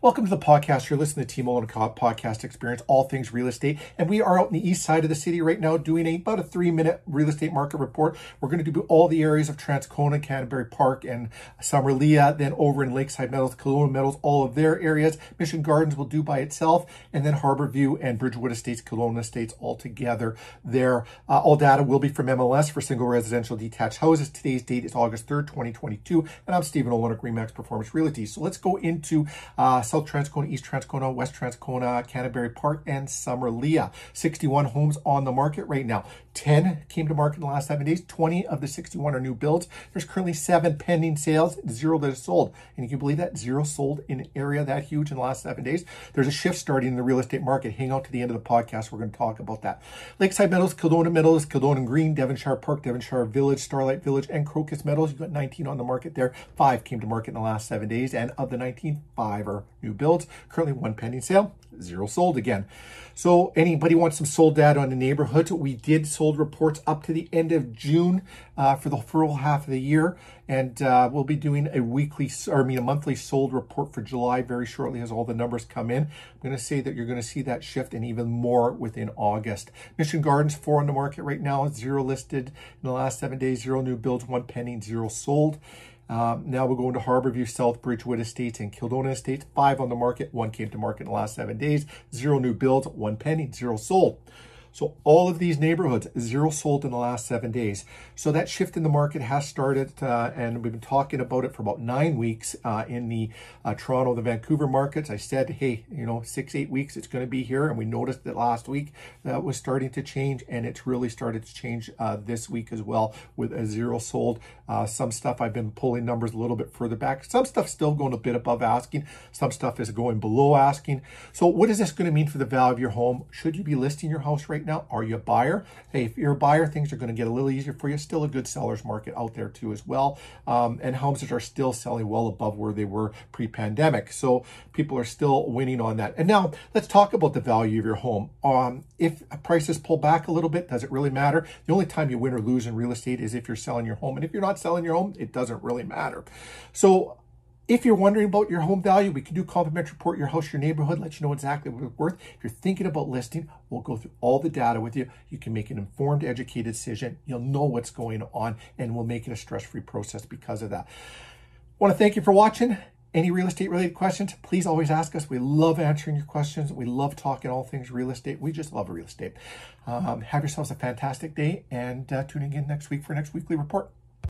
Welcome to the podcast. You're listening to Team Mullen Podcast Experience, all things real estate. And we are out in the east side of the city right now doing a, about a three minute real estate market report. We're going to do all the areas of Transcona, Canterbury Park, and Summerlea, then over in Lakeside Meadows, Kildonan Meadows, all of their areas. Mission Gardens will do by itself, and then Harborview and Bridgewood Estates, Kildonan Estates all together there. Uh, all data will be from MLS for single residential detached houses. Today's date is August 3rd, 2022, and I'm Stephen Olin of Remax Performance Realty. So let's go into uh, Uh, South Transcona, East Transcona, West Transcona, Canterbury Park, and Summerlea. 61 homes on the market right now. 10 came to market in the last seven days. 20 of the 61 are new builds. There's currently seven pending sales, zero that is sold. And you can believe that zero sold in an area that huge in the last seven days. There's a shift starting in the real estate market. Hang out to the end of the podcast. We're going to talk about that. Lakeside Meadows, Kildonan Meadows, Kildonan Green, Devonshire Park, Devonshire Village, Starlight Village, and Crocus Meadows. You've got 19 on the market there. Five came to market in the last seven days. And of the 19, five are new builds. Currently one pending sale, zero sold again. So anybody wants some sold data on the neighborhood, We did sold reports up to the end of June uh, for the full half of the year, and uh, we'll be doing a weekly, or I mean a monthly sold report for July very shortly as all the numbers come in. I'm going to say that you're going to see that shift and even more within August. Mission Gardens four on the market right now, zero listed in the last seven days, zero new builds, one pending, zero sold. Um, now we're going to Harborview, South Bridgewood Estates, and Kildonan Estates. Five on the market. One came to market in the last seven days. Zero new builds, one pending, zero sold. So all of these neighborhoods, zero sold in the last seven days. So that shift in the market has started, uh, and we've been talking about it for about nine weeks uh, in the uh, Toronto, the Vancouver markets. I said, hey, you know, six, eight weeks, it's going to be here, and we noticed that last week that was starting to change, and it's really started to change uh, this week as well with a zero sold. Uh, some stuff I've been pulling numbers a little bit further back. Some stuff still going a bit above asking. Some stuff is going below asking. So what is this going to mean for the value of your home? Should you be listing your house right now? Are you a buyer? Hey, if you're a buyer, things are going to get a little easier for you. Still a good seller's market out there too as well. Um, and homes that are still selling well above where they were pre-pandemic. So people are still winning on that. And now let's talk about the value of your home. Um, if prices pull back a little bit, does it really matter? The only time you win or lose in real estate is if you're selling your home. And if you're not selling your home, it doesn't really matter. So if you're wondering about your home value, we can do a complimentary report your house, your neighborhood, let you know exactly what it's worth. If you're thinking about listing, we'll go through all the data with you. You can make an informed, educated decision. You'll know what's going on, and we'll make it a stress-free process because of that. Want to thank you for watching. Any real estate related questions, please always ask us. We love answering your questions. We love talking all things real estate. We just love real estate. Um, have yourselves a fantastic day and uh, tuning in next week for next weekly report.